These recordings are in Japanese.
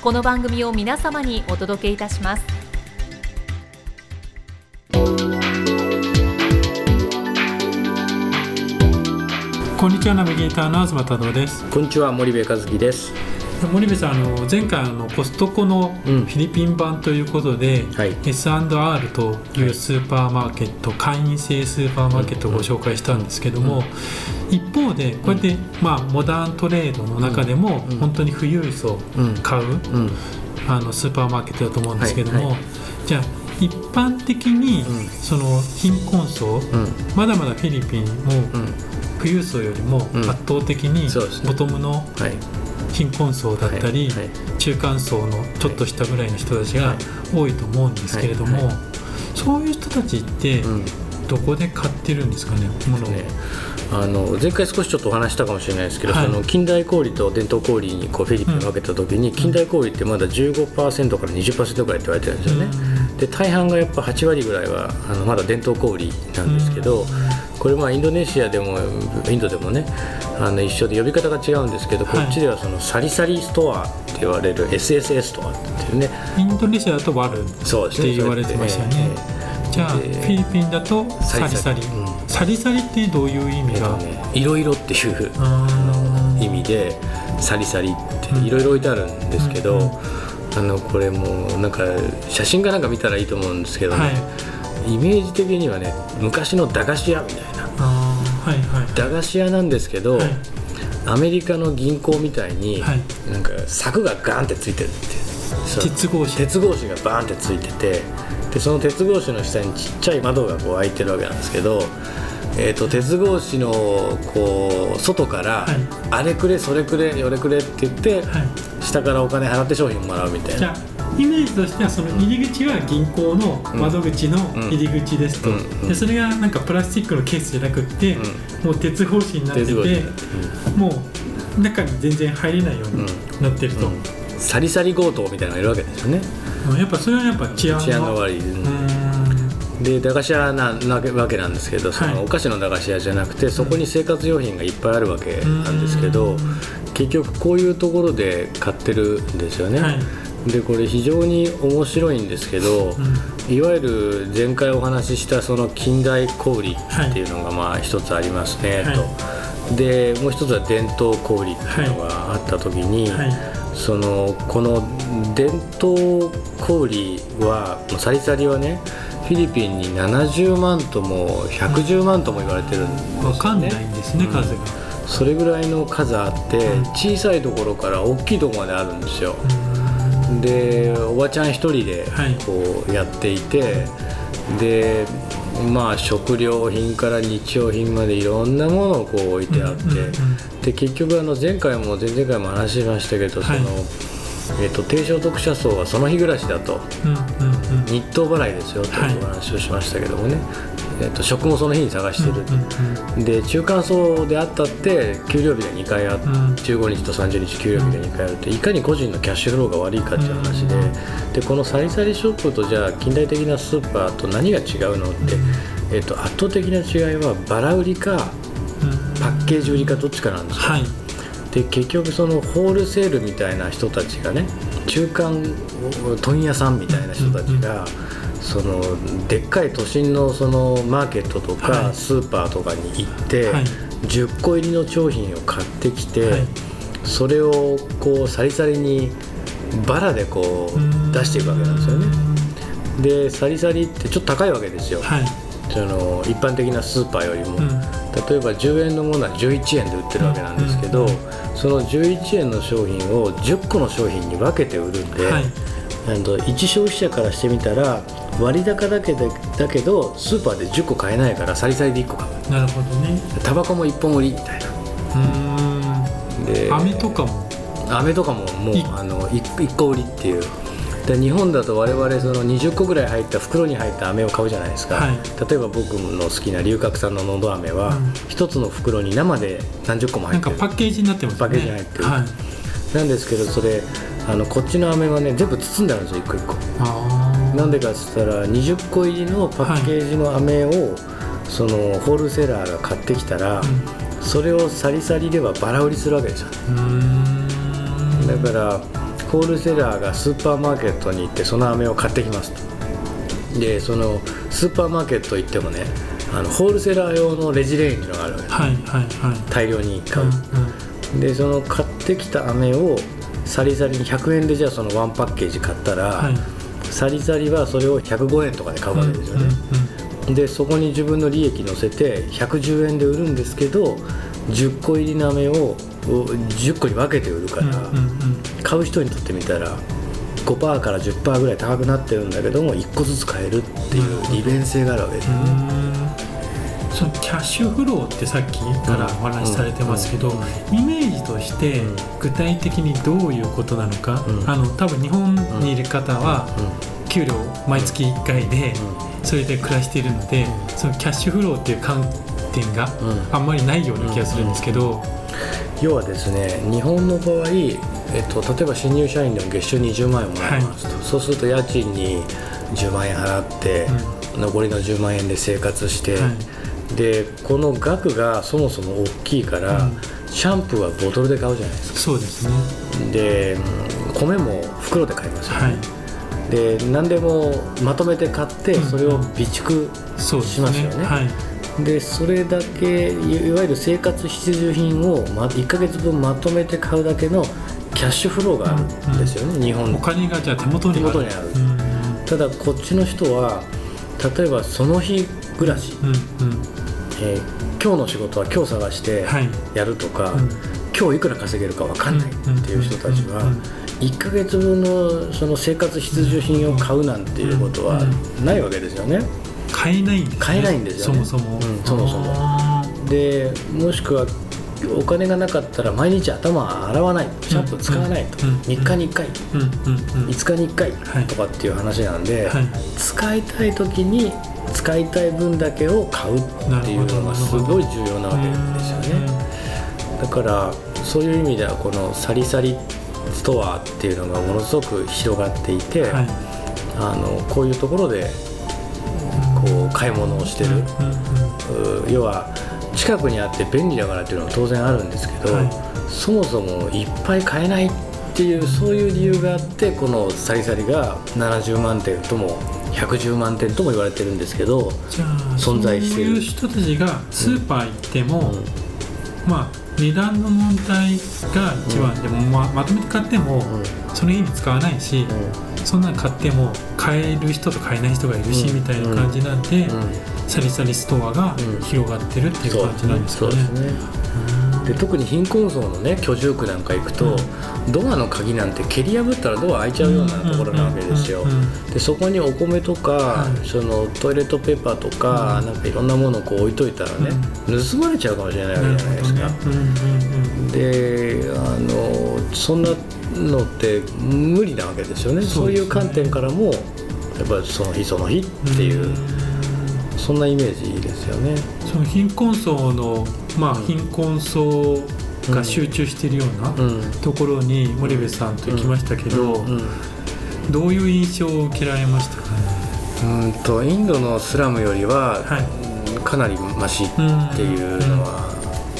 この番組を皆様にお届けいたします。こんにちはナビゲーターの東太郎です。こんにちは森部和樹です 森部さんあの前回あのコストコのフうん。ィリピン版ということで、はい。S&R というスーパーマーケット、会員制スーパーマーケットをご紹介したんですけども、一方でこうやって、まあ、モダントレードの中でも、うん。本当に富裕層うん。買う、うん。あのスーパーマーケットだと思うんですけども、はい。はじゃあ一般的に、うん。その貧困層、うん。まだまだフィリピンもうん富裕層よりもうん。圧倒的にボトムのはい。貧困層だったり、中間層のちょっとしたぐらいの人たちが多いと思うんですけれども、そういう人たちってうん。どこで買ってるんですかね、ものを。ね。あの前回少しちょっとお話したかもしれないですけど、はい。その近代小売と伝統小売にこうフィリピン分けた時に、近代小売ってまだ15%から20%ぐらいって言われてるんですよね、で大半がやっぱ8割ぐらいはあのまだ伝統小売なんですけど、これまあインドネシアでもインドでもねあの一緒で呼び方が違うんですけど、はい。こっちではそのサリサリストアって言われる SSS ストアっていうね。インドネシアだとワルって言われてましたよね。じゃあフでィリピンだとサリサリ。サリサリ。うん。サリサリってどういう意味が、えっとねいろいろっていう意味でサリサリってうんいろいろ置いてあるんですけど、うんうん。あのこれもうなんか写真かなんか見たらいいと思うんですけどね、はいイメージ的にはね昔の駄菓子屋みたいな。はいはい。駄菓子屋なんですけど、はい。アメリカの銀行みたいに、はい。なんか柵がガーンってついてるって鉄格子。鉄格子がバーンってついててでその鉄格子の下にちっちゃい窓がこう開いてるわけなんですけど、えー、と鉄格子のこう外から、はい。あれくれそれくれよれくれって言って、はい。下からお金払って商品もらうみたいなイメージとしてはその入り口は銀行の窓口の入り口ですと、でそれがなんかプラスチックのケースじゃなくって、もう鉄格子になっててもう中に全然入れないようになってると、うん。サリサリ強盗みたいなのがいるわけですよね。やっぱそれはやっぱ治安が悪い、で駄菓子屋ななわけなんですけどそはい。のお菓子の駄菓子屋じゃなくてそこに生活用品がいっぱいあるわけなんですけど結局こういうところで買ってるんですよね、はいでこれ非常に面白いんですけど、いわゆる前回お話ししたその近代小売っていうのがまあ一つありますね、はい。と。でもう一つは伝統小売っていうのがあった時に、はい。そのこの伝統小売はサリサリはねフィリピンに70万とも110万とも言われてるんですよね。わかんないんですね、うん。数が、それぐらいの数あって、うん。小さいところから大きいところまであるんですよ、でおばちゃん一人ではい。こうやっていて、でまあ食料品から日用品までいろんなものをこう置いてあって、うんうんうんで結局あの前回も前々回も話しましたけど、はい。そのえっと低所得者層はその日暮らしだと。うんうんうん。日当払いですよとはいいうお話をしましたけどもね、えっと職もその日に探してる、うんうんで中間層であったって給料日が2回あって、うん。15日と30日給料日が2回あるっていかに個人のキャッシュフローが悪いかっていう話で,、でこのサリサリショップとじゃあ近代的なスーパーと何が違うのって、えっと圧倒的な違いはバラ売りかうんパッケージ売りかどっちかなんですよ、はい。で結局そのホールセールみたいな人たちがね中間問屋さんみたいな人たちが、そのでっかい都心のそのマーケットとはい。かスーパーとかに行って、はい。10個入りの商品を買ってきて、はい。それをこうサリサリにバラでこうん。う出していくわけなんですよね。でサリサリってちょっと高いわけですよ、はい。その一般的なスーパーよりも、うん。例えば10円のものは11円で売ってるわけなんですけど、うん。その11円の商品を10個の商品に分けて売るんで、はい。あの一消費者からしてみたら割高だけでだけどスーパーで10個買えないからサリサリで1個買う。なるほどね。タバコも1本売りみたいな。うん。飴とかも？飴とかももういあの 1, 個売りっていう。で日本だと我々その20個ぐらい入った袋に入った飴を買うじゃないですか、はい。例えば僕の好きな龍角散ののど飴は、うん。一つの袋に生で何十個もなん入ってる。かパッケージになってますね。パッケージに入ってる。はい。なんですけどそれあのこっちの飴はね全部包んであるんですよ一個一個。あなんでかっつったら20個入りのパッケージの飴を、そのホールセラーが買ってきたら、あそれをサリサリではバラ売りするわけですよ。うんうーん。だからホールセラーがスーパーマーケットに行ってその飴を買ってきますと。でそのスーパーマーケット行ってもねあのホールセラー用のレジレーンっていうのがあるわけ。はいはいはい。大量に買う、うんでその買ってきた飴をサリサリに100円でじゃあそのワンパッケージ買ったら、はいサリサリはそれを105円とかで買うわけですよね、でそこに自分の利益乗せて110円で売るんですけど10個入りの飴を10個に分けて売るから、買う人にとってみたら5%から10%ぐらい高くなってるんだけども1個ずつ買えるっていう利便性があるわけですよね、そのキャッシュフローってさっきからお話しされてますけど、イメージとしてうん具体的にどういうことなのか、うんあの多分日本にいる方は給料毎月1回でそれで暮らしているのでそのキャッシュフローっていう観点がうんあんまりないような気がするんですけど、要はですね日本の場合、えっと、例えば新入社員でも月収20万円もらいますと、そうすると家賃に10万円払って、残りの10万円で生活して、はいでこの額がそもそも大きいから、うん。シャンプーはボトルで買うじゃないですか。そうですね。でうん米も袋で買いますよね、はい。で何でもまとめて買ってうん。それを備蓄しますよね。はい。でそれだけいいわゆる生活必需品を、ま、1ヶ月分まとめて買うだけのキャッシュフローがあるんですよね、日本。お金がじゃあ手元にある。手元にある。うん。ただこっちの人は例えばその日暮らし、うんうん。えー今日の仕事は今日探してはい。やるとか、うん。今日いくら稼げるか分かんないっていう人たちはうんうん。うん1ヶ月分のその生活必需品を買うなんていうことはないわけですよね。買えないんですね。買えないんですよね。そもそも、うんそもそも。あでもしくはお金がなかったら毎日頭洗わないシャンプー使わないと、うんうん3日に1回ーうんうんうん。5日に1回はい。とかっていう話なんで、はい。使いたい時に使いたい分だけを買うっていうのがすごい重要なわけですよね。だからそういう意味ではこのサリサリストアっていうのがものすごく広がっていて、はい。あのこういうところでこう買い物をしてる、要は近くにあって便利だからっていうのは当然あるんですけど、はそもそもいっぱい買えないっていうそういう理由があってこのサリサリが70万点とも110万点とも言われてるんですけど、存在してる。そういう人たちがスーパー行っても、うん。まあ値段の問題が一番でも、ままとめて買っても、うん。その日に使わないし、そんなん買っても買える人と買えない人がいるし、うん。みたいな感じなんで、うんサリサリストアがうん広がってるっていう感じなんですかね。で特に貧困層のね居住区なんか行くと、ドアの鍵なんて蹴り破ったらドア開いちゃうようなところなわけですよ。うんうんうんでそこにお米とか、はい。そのトイレットペーパーとか、うん。なんかいろんなものをこう置いといたらね、盗まれちゃうかもしれないわけじゃないですか、であのそんなのって無理なわけですよね。ね。そうういう観点からもやっぱりその日その日っていう、そんなイメージですよね。その貧困層の、まあ、うん。貧困層が集中しているようなうん。ところに森部さんと行きましたけど、うん。どういう印象を受けられましたか？ね。うんとインドのスラムよりは、はい。うんかなりマシっていうのは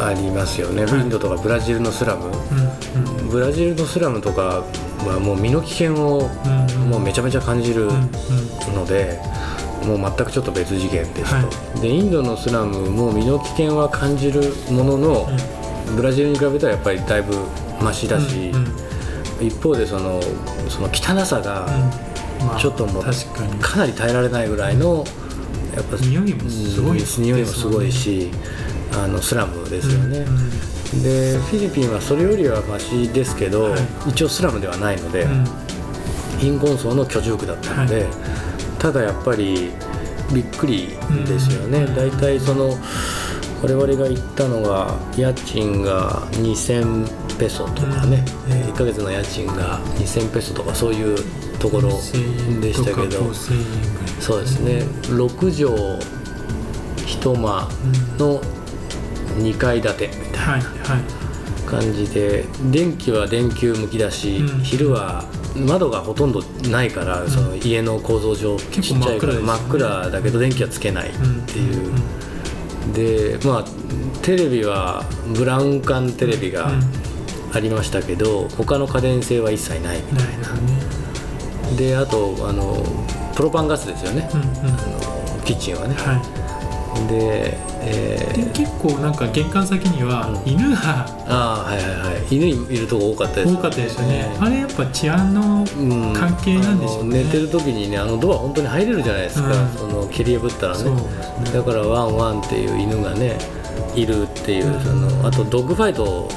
ありますよね、はいインドとかブラジルのスラム、うん。うん。ブラジルのスラムとかはもう身の危険をうん。もうめちゃめちゃ感じるうん。うん。ので、もう全くちょっと別次元ですと、はでインドのスラムも身の危険は感じるものの、ブラジルに比べたらやっぱりだいぶマシだし、うんうん。一方でそのその汚さがうん。まあちょっともう確かに。かなり耐えられないぐらいのやっぱ匂いもすごいですうん匂いもすごいしあのスラムですよね、うんでフィリピンはそれよりはマシですけど、はい。一応スラムではないので、うん。貧困層の居住区だったので、はただやっぱりびっくりですよね、うん。大体その我々が行ったのが家賃が2000ペソとかね、うん。え1ヶ月の家賃が2000ペソとかそういうところでしたけど、5000円ぐらい。そうですね。6畳一間の2階建てみたいな感じで電気は電球むき出し、うん。昼は窓がほとんどないから、その家の構造上ちっちゃいから真真っっ暗だけど電気はつけないっていう、でまあテレビはブラウン管テレビがうん。ありましたけど他の家電製は一切ないみたいな。いであとあのプロパンガスですよね、あのキッチンはね、はで、えー結構なんか玄関先にはうん。犬がああはいはいはい。犬いるとこ多かったです。多かったですよね。あれやっぱ治安のうん。関係なんでしょうね。あの寝てる時にねあのドア本当に入れるじゃないですか、うん。その蹴り破ったらね。ね。だからワンワンっていう犬がねいるっていう、うん。そのあとドッグファイト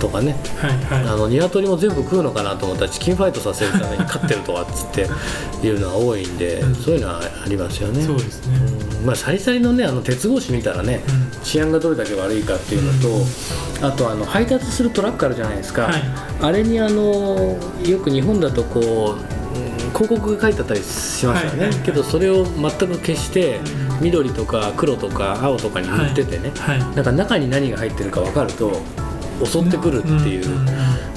とかね。はいはあの鶏も全部食うのかなと思ったらチキンファイトさせるために飼ってるとかっつっていうのが多いんで、うん。そういうのはありますよね。いそうですね。うんまあ、サリサリのねあの鉄格子見たらね、うん。治安がどれだけ悪いかっていうのと、あとあの配達するトラックあるじゃないですか、はい。あれにあのよく日本だとこう、うん広告が書いてあったりしますよね、はい。はいけどそれを全く消して、うん。緑とか黒とか青とかに塗っててね、はい。なんか中に何が入ってるか分かると襲ってくるっていう、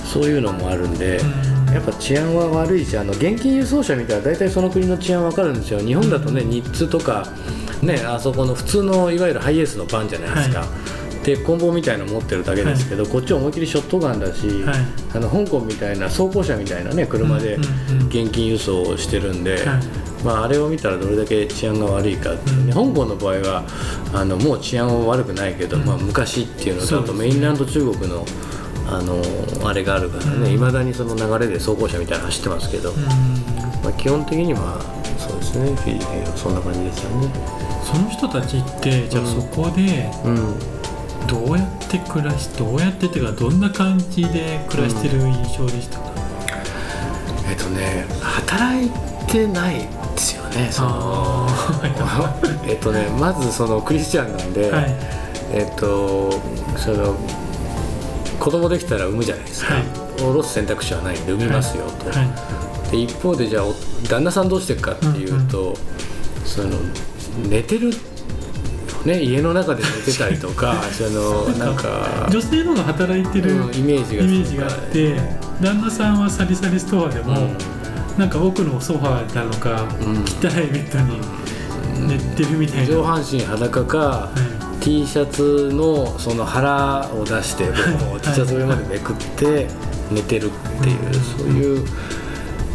そういうのもあるんで。うん。やっぱ治安は悪いしあの現金輸送車見たら大体その国の治安わかるんですよ。日本だとね日通とかねあそこの普通のいわゆるハイエースのバンじゃないですか、はで棍棒みたいの持ってるだけですけど、こっちは思いっきりショットガンだし、はい。あの香港みたいな装甲車みたいなね車でうんうんうん現金輸送をしてるんで、はい。まあ、あれを見たらどれだけ治安が悪いかっていう。ね、うん。香港の場合はあのもう治安は悪くないけど、うん。まあ、昔っていうのとあとそうですね。メインランド中国のあのあれがあるからね。うん。いま、未だにその流れで装甲車みたいなの走ってますけど、うんまあ、基本的にはそうですねフィリピンはそんな感じですよね。その人たちってじゃあうんそこでうん。どうやって暮らしどうやってっていうかどんな感じで暮らしてる印象でしたか、えっとね働いてないですよねその。あ えっとねまずそのクリスチャンなんで、はい。えっとその子供できたら産むじゃないですか、はい。下ろす選択肢はないんで産みますよと、はい。で一方でじゃあお旦那さんどうしてるかっていうと、その寝てるね家の中で寝てたりとか そのなんか女性の方が働いてるうんイメージがイメージがあって旦那さんはサリサリストアでも、うん。なんか奥のソファーなのか、うん。汚いベッドに寝てるみたいな、上半身裸か、は T シャツのその腹を出して T シャツ上までめくって寝てるっていう、そういう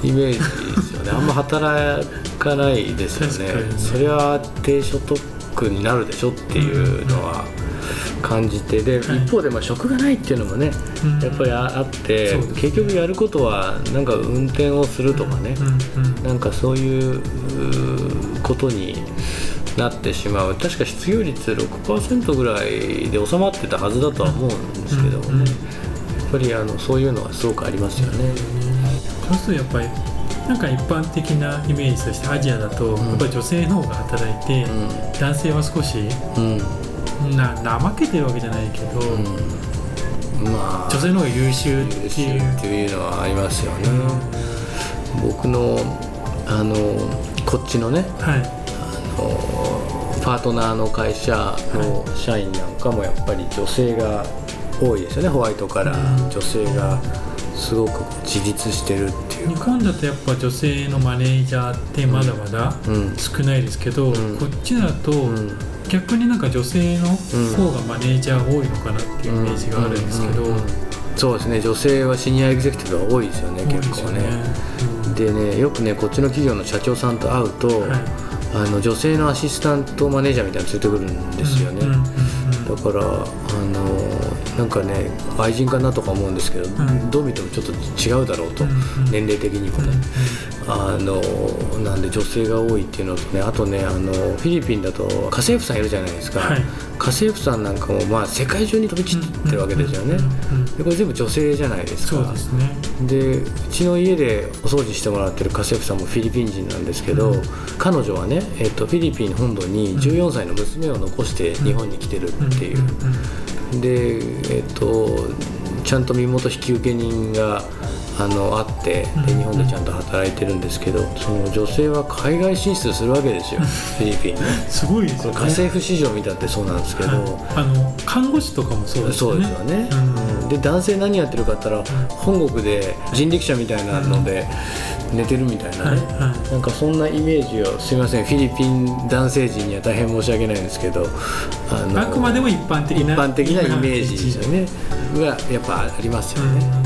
いイメージよね。あんま働かないですよね。ね。それは低所得になるでしょっていうのは感じて。で、はい。一方でまあ職がないっていうのもね、うん。やっぱりああって、ね。結局やることはなんか運転をするとかね、うんうんなんかそういうことになってしまう。確か失業率6%ぐらいで収まってたはずだとは思うんですけどもね、うんうんやっぱりあのそういうのはすごくありますよね。そうするとやっぱりなんか一般的なイメージとしてアジアだと、ん。やっぱり女性の方が働いて、う男性は少しんうん。な怠けてるわけじゃないけど、うん。まあ女性の方が優秀って優秀いうっていうのはありますよね。僕のあのこっちのねはい。あのパートナーの会社の社員なんかもやっぱり女性が多いですよね。ホワイトからうん。女性がすごく自立してるって日本だとやっぱ女性のマネージャーってまだまだうん。少ないですけど、ん。こっちだとうん。逆になんか女性の方がマネージャー多いのかなっていうイメージがあるんですけど、うん。うんうんそうですね女性はシニアエグゼクティブが多いですよね結構ね。ね。でねよくねこっちの企業の社長さんと会うと、はい。あの女性のアシスタントマネージャーみたいなの連れてくるんですよね、うんうんうんだからあのなんかね愛人かなとか思うんですけど、ん。どう見てもちょっと違うだろうと、うんうん。年齢的にもね、あのなんで女性が多いっていうのとねあとねあのフィリピンだと家政婦さんいるじゃないですか、はい。家政婦さんなんかもまあ世界中に飛び散ってるわけですよね、でこれ全部女性じゃないですか。そうですね。でうちの家でお掃除してもらってる家政婦さんもフィリピン人なんですけど、うん。彼女はね、えっとフィリピン本土に14歳の娘を残して日本に来てるっていう、で、えっとちゃんと身元引受人があのあってでうん。日本でちゃんと働いてるんですけどその女性は海外進出するわけですよフィリピンに。すごいですよね。家政婦市場見たってそうなんですけど、はい。あの看護師とかもそうですそうよねですよね、うん。うん。で男性何やってるかって言ったら、本国で人力車みたいなので寝てるみたいなね、はい。はい。なんかそんなイメージをすいませんフィリピン男性陣には大変申し訳ないんですけどあのあくまでも一般的一な般的なイメージですよね。がやっぱありますようん。ね。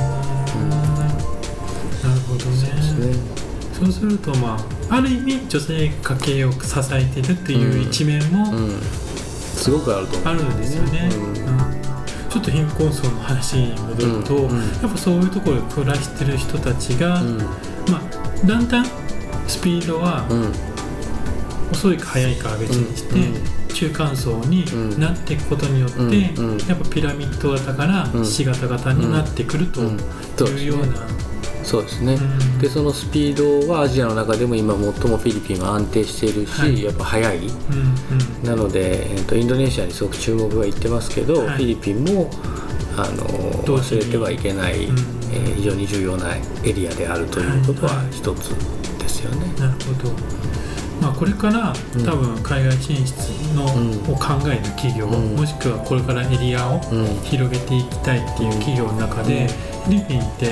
そうするとまあある意味女性家計を支えてるっていう一面もうん、すごくあると思う。あるんですよね、うん。うん。ちょっと貧困層の話に戻ると、やっぱそういうところで暮らしてる人たちが、うん。まあだんだんスピードはうん。遅いか速いかは別にして、うん。中間層になっていくことによって、やっぱピラミッド型からうん。ひし形型になってくるというような、そうですね、うん。でそのスピードはアジアの中でも今最もフィリピンは安定しているし、はい。やっぱ速い。うんうん。なので、えー、とインドネシアにすごく注目がいってますけど、はい。フィリピンもあの忘れてはいけない、うん。えー非常に重要なエリアであるということは一つですよね。なるほど、まあ、これからうん。多分海外進出の、うん。を考える企業、うん。もしくはこれからエリアをうん。広げていきたいっていう企業の中で、フィリピンって、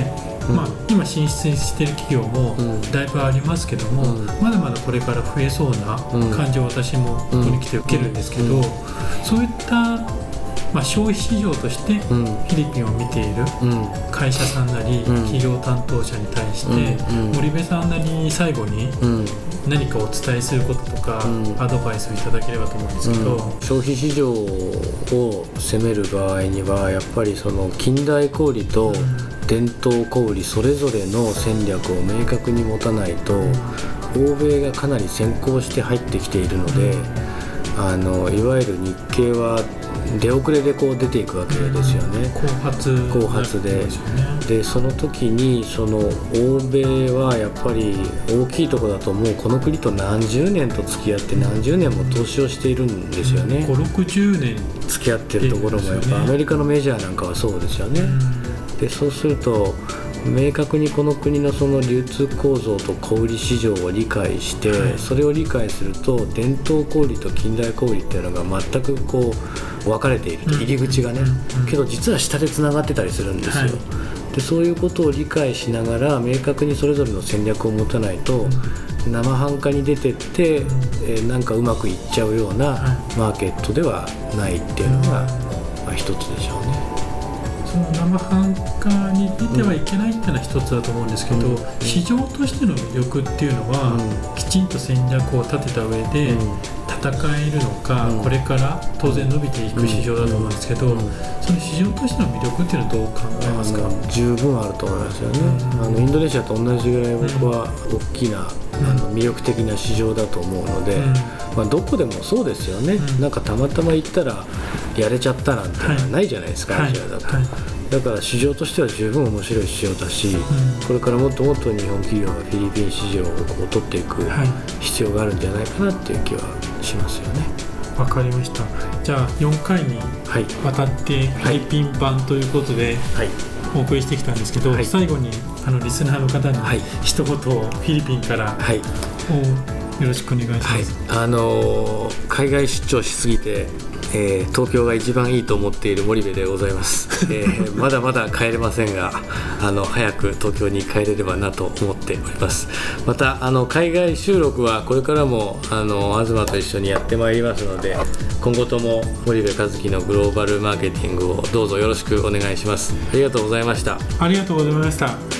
うん。まあ、今進出してる企業もうん。だいぶありますけども、うん。まだまだこれから増えそうなうん。感じを私もここに来て受けるんですけど、うん。そういった、まあ、消費市場としてフうん。ィリピンを見ているうん。会社さんなりん。企業担当者に対して、森部さんなりに最後にうん何かお伝えすることとか、うん。アドバイスをいただければと思うんですけど、消費市場を攻める場合にはやっぱりその近代小売と伝統小売それぞれの戦略を明確に持たないと欧米がかなり先行して入ってきているのであのいわゆる日系は出遅れでこう出ていくわけですよね。後発後発で。でね。でその時にその欧米はやっぱり大きいところだともうこの国と何十年と付き合って何十年も投資をしているんですよね。560年、付き合ってるところもやっぱアメリカのメジャーなんかはそうですよね、でそうすると明確にこの国のその流通構造と小売市場を理解して、はい。それを理解すると伝統小売と近代小売っていうのが全くこう分かれていると、うん。入り口がね、うん。けど実は下でつながってたりするんですよ、はい。でそういうことを理解しながら明確にそれぞれの戦略を持たないと、生半可に出てって、えーなんかうまくいっちゃうようなはマーケットではないっていうのが、まあ、一つでしょうね。その生半可に出てはいけないっていうのは一つだと思うんですけど、うん。市場としての魅力っていうのは、うきちんと戦略を立てた上で戦えるのか、うん。これから当然伸びていく市場だと思うんですけど、うん。その市場としての魅力っていうのはどう考えますか、十分あると思いますよね、うん。あのインドネシアと同じぐらい僕は大きな、あの魅力的な市場だと思うので、うん。まあ、どこでもそうですよね、うん。なんかたまたま行ったらやれちゃったなんてのははい。ないじゃないですか、はい。アジアだと、はい。だから市場としては十分面白い市場だし、ん。これからもっともっと日本企業がフィリピン市場をこう取っていくはい。必要があるんじゃないかなっていう気はしますよね。わかりました。じゃあ4回にはい、わたってフィリピン版ということではい。お送りしてきたんですけど、はい。最後にあのリスナーの方にはい。一言をフィリピンからはい。をよろしくお願いします。はい、あのー海外出張しすぎて、えー東京が一番いいと思っている森部でございます、えーまだまだ帰れませんがあの早く東京に帰れればなと思っております。またあの海外収録はこれからもあの東と一緒にやってまいりますので今後とも森部和樹のグローバルマーケティングをどうぞよろしくお願いします。ありがとうございました。ありがとうございました。